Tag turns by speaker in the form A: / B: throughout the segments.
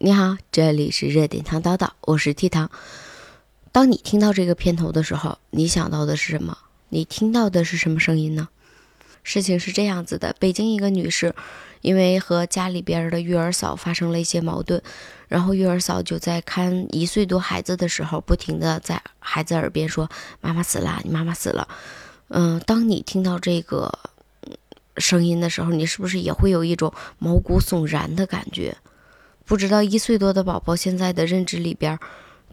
A: 你好，这里是热点糖叨叨，我是 T 糖。当你听到这个片头的时候，你想到的是什么？你听到的是什么声音呢？事情是这样子的：北京一个女士，因为和家里边的育儿嫂发生了一些矛盾，然后育儿嫂就在看一岁多孩子的时候，不停的在孩子耳边说：“妈妈死了，你妈妈死了。”嗯，当你听到这个声音的时候，你是不是也会有一种毛骨悚然的感觉？不知道一岁多的宝宝现在的认知里边，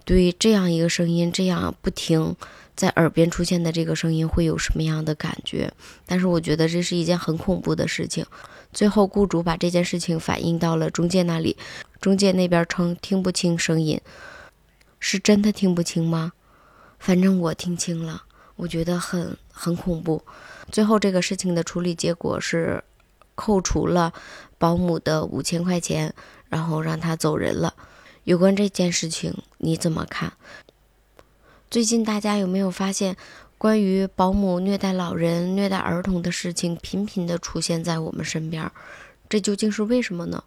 A: 对这样一个声音，这样不停在耳边出现的这个声音会有什么样的感觉？但是我觉得这是一件很恐怖的事情。最后雇主把这件事情反映到了中介那里，中介那边称听不清声音，是真的听不清吗？反正我听清了，我觉得很很恐怖。最后这个事情的处理结果是扣除了保姆的五千块钱。然后让他走人了。有关这件事情你怎么看？最近大家有没有发现，关于保姆虐待老人、虐待儿童的事情频频的出现在我们身边？这究竟是为什么呢？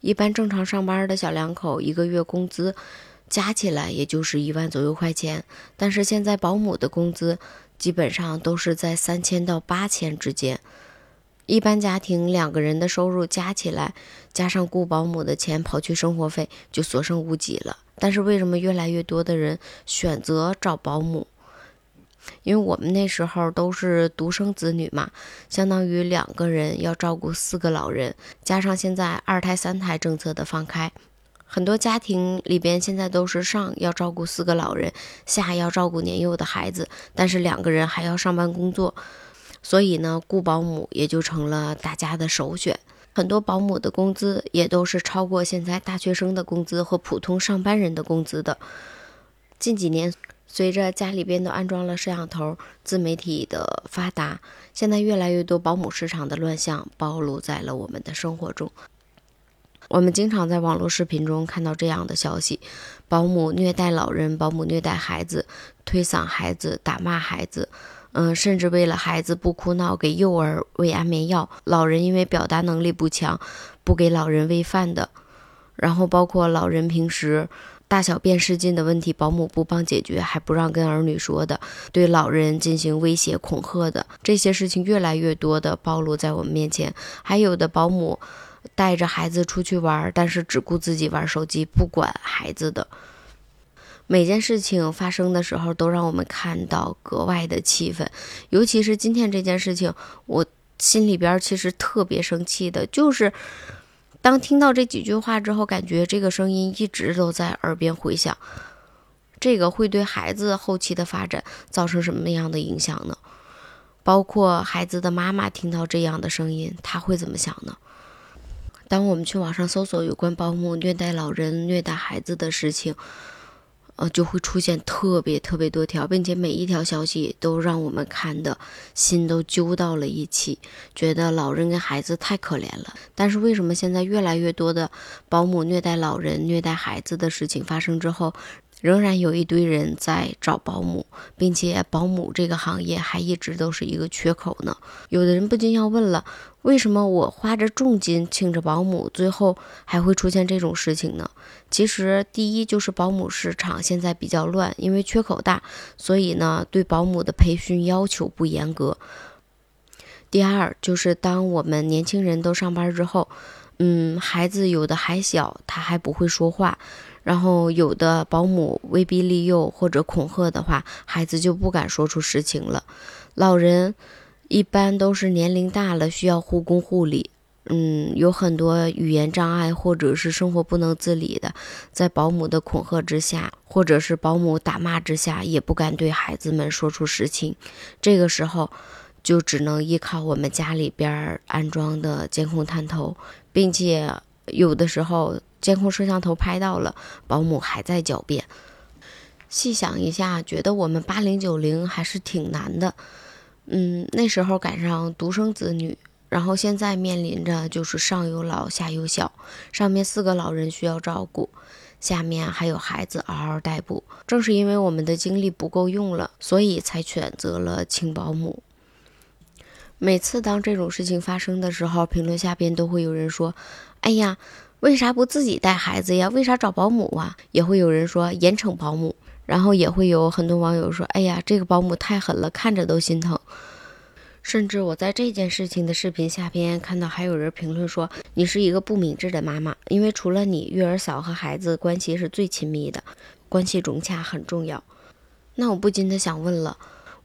A: 一般正常上班的小两口，一个月工资加起来也就是一万左右块钱，但是现在保姆的工资基本上都是在三千到八千之间。一般家庭两个人的收入加起来，加上雇保姆的钱，跑去生活费就所剩无几了。但是为什么越来越多的人选择找保姆？因为我们那时候都是独生子女嘛，相当于两个人要照顾四个老人，加上现在二胎三胎政策的放开，很多家庭里边现在都是上要照顾四个老人，下要照顾年幼的孩子，但是两个人还要上班工作。所以呢，雇保姆也就成了大家的首选。很多保姆的工资也都是超过现在大学生的工资和普通上班人的工资的。近几年，随着家里边都安装了摄像头，自媒体的发达，现在越来越多保姆市场的乱象暴露在了我们的生活中。我们经常在网络视频中看到这样的消息：保姆虐待老人，保姆虐待孩子，推搡孩子，打骂孩子。嗯，甚至为了孩子不哭闹，给幼儿喂安眠药；老人因为表达能力不强，不给老人喂饭的。然后包括老人平时大小便失禁的问题，保姆不帮解决，还不让跟儿女说的，对老人进行威胁恐吓的，这些事情越来越多的暴露在我们面前。还有的保姆带着孩子出去玩，但是只顾自己玩手机，不管孩子的。每件事情发生的时候，都让我们看到格外的气愤。尤其是今天这件事情，我心里边其实特别生气的，就是当听到这几句话之后，感觉这个声音一直都在耳边回响。这个会对孩子后期的发展造成什么样的影响呢？包括孩子的妈妈听到这样的声音，他会怎么想呢？当我们去网上搜索有关保姆虐待老人、虐待孩子的事情。呃，就会出现特别特别多条，并且每一条消息都让我们看的心都揪到了一起，觉得老人跟孩子太可怜了。但是为什么现在越来越多的保姆虐待老人、虐待孩子的事情发生之后？仍然有一堆人在找保姆，并且保姆这个行业还一直都是一个缺口呢。有的人不禁要问了：为什么我花着重金请着保姆，最后还会出现这种事情呢？其实，第一就是保姆市场现在比较乱，因为缺口大，所以呢对保姆的培训要求不严格。第二就是当我们年轻人都上班之后，嗯，孩子有的还小，他还不会说话。然后有的保姆威逼利诱或者恐吓的话，孩子就不敢说出实情了。老人一般都是年龄大了，需要护工护理，嗯，有很多语言障碍或者是生活不能自理的，在保姆的恐吓之下，或者是保姆打骂之下，也不敢对孩子们说出实情。这个时候就只能依靠我们家里边安装的监控探头，并且有的时候。监控摄像头拍到了，保姆还在狡辩。细想一下，觉得我们八零九零还是挺难的。嗯，那时候赶上独生子女，然后现在面临着就是上有老下有小，上面四个老人需要照顾，下面还有孩子嗷嗷待哺。正是因为我们的精力不够用了，所以才选择了请保姆。每次当这种事情发生的时候，评论下边都会有人说：“哎呀。”为啥不自己带孩子呀？为啥找保姆啊？也会有人说严惩保姆，然后也会有很多网友说，哎呀，这个保姆太狠了，看着都心疼。甚至我在这件事情的视频下边看到还有人评论说，你是一个不明智的妈妈，因为除了你，育儿嫂和孩子关系是最亲密的，关系融洽很重要。那我不禁的想问了。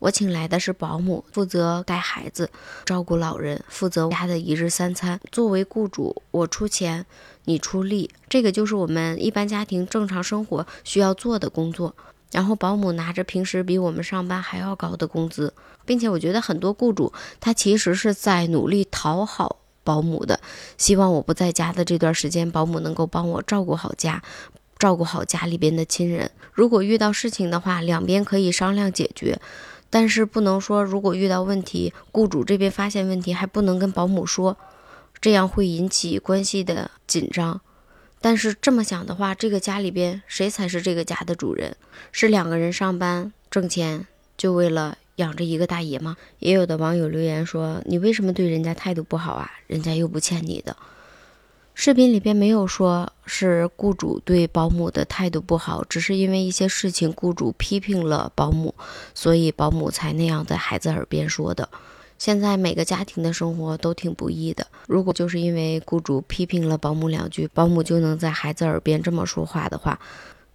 A: 我请来的是保姆，负责带孩子、照顾老人，负责家的一日三餐。作为雇主，我出钱，你出力，这个就是我们一般家庭正常生活需要做的工作。然后保姆拿着平时比我们上班还要高的工资，并且我觉得很多雇主他其实是在努力讨好保姆的，希望我不在家的这段时间，保姆能够帮我照顾好家，照顾好家里边的亲人。如果遇到事情的话，两边可以商量解决。但是不能说，如果遇到问题，雇主这边发现问题还不能跟保姆说，这样会引起关系的紧张。但是这么想的话，这个家里边谁才是这个家的主人？是两个人上班挣钱，就为了养着一个大爷吗？也有的网友留言说：“你为什么对人家态度不好啊？人家又不欠你的。”视频里边没有说是雇主对保姆的态度不好，只是因为一些事情雇主批评了保姆，所以保姆才那样在孩子耳边说的。现在每个家庭的生活都挺不易的，如果就是因为雇主批评了保姆两句，保姆就能在孩子耳边这么说话的话，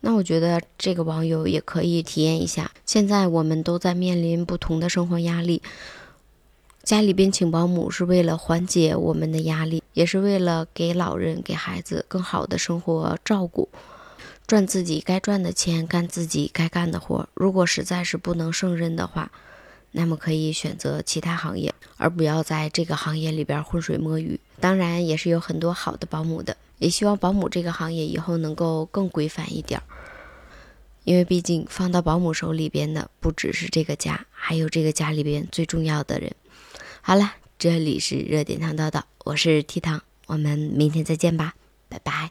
A: 那我觉得这个网友也可以体验一下。现在我们都在面临不同的生活压力。家里边请保姆是为了缓解我们的压力，也是为了给老人、给孩子更好的生活照顾，赚自己该赚的钱，干自己该干的活。如果实在是不能胜任的话，那么可以选择其他行业，而不要在这个行业里边浑水摸鱼。当然，也是有很多好的保姆的，也希望保姆这个行业以后能够更规范一点，因为毕竟放到保姆手里边的不只是这个家，还有这个家里边最重要的人。好了，这里是热点糖叨叨，我是 T 糖，我们明天再见吧，拜拜。